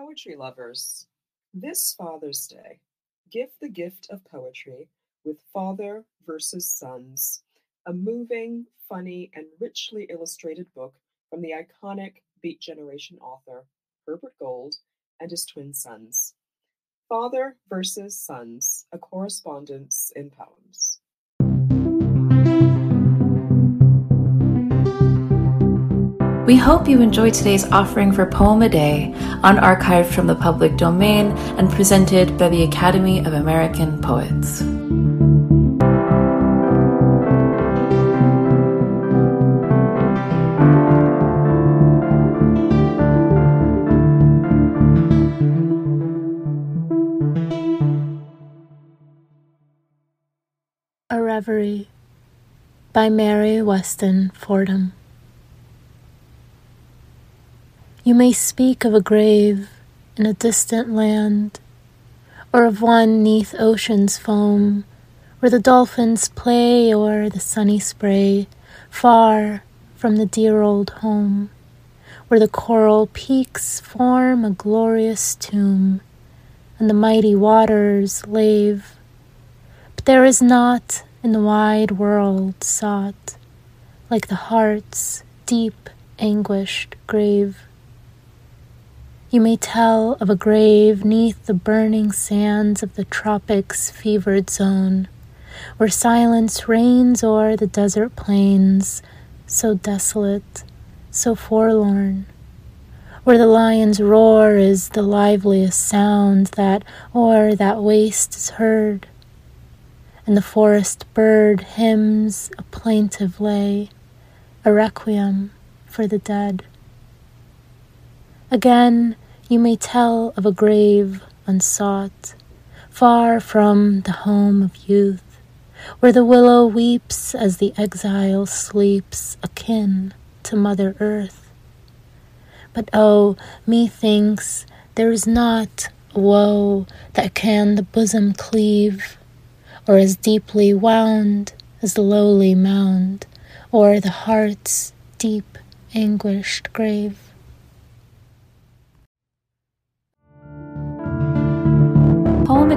poetry lovers, this Father's Day, give the gift of poetry with Father versus Sons, a moving, funny, and richly illustrated book from the iconic Beat Generation author Herbert Gold and his twin sons. Father versus Sons, a correspondence in poems. We hope you enjoyed today's offering for Poem a Day, unarchived from the public domain and presented by the Academy of American Poets. A Reverie by Mary Weston Fordham. You may speak of a grave in a distant land, or of one neath ocean's foam, where the dolphins play o'er the sunny spray, far from the dear old home, where the coral peaks form a glorious tomb, and the mighty waters lave. But there is not in the wide world sought like the heart's deep anguished grave. You may tell of a grave neath the burning sands of the tropics' fevered zone, where silence reigns o'er the desert plains, so desolate, so forlorn, where the lion's roar is the liveliest sound that o'er that waste is heard, and the forest bird hymns a plaintive lay, a requiem for the dead. Again, you may tell of a grave unsought, far from the home of youth, where the willow weeps as the exile sleeps, akin to Mother Earth. But oh, methinks there is not a woe that can the bosom cleave, or as deeply wound as the lowly mound, or the heart's deep anguished grave.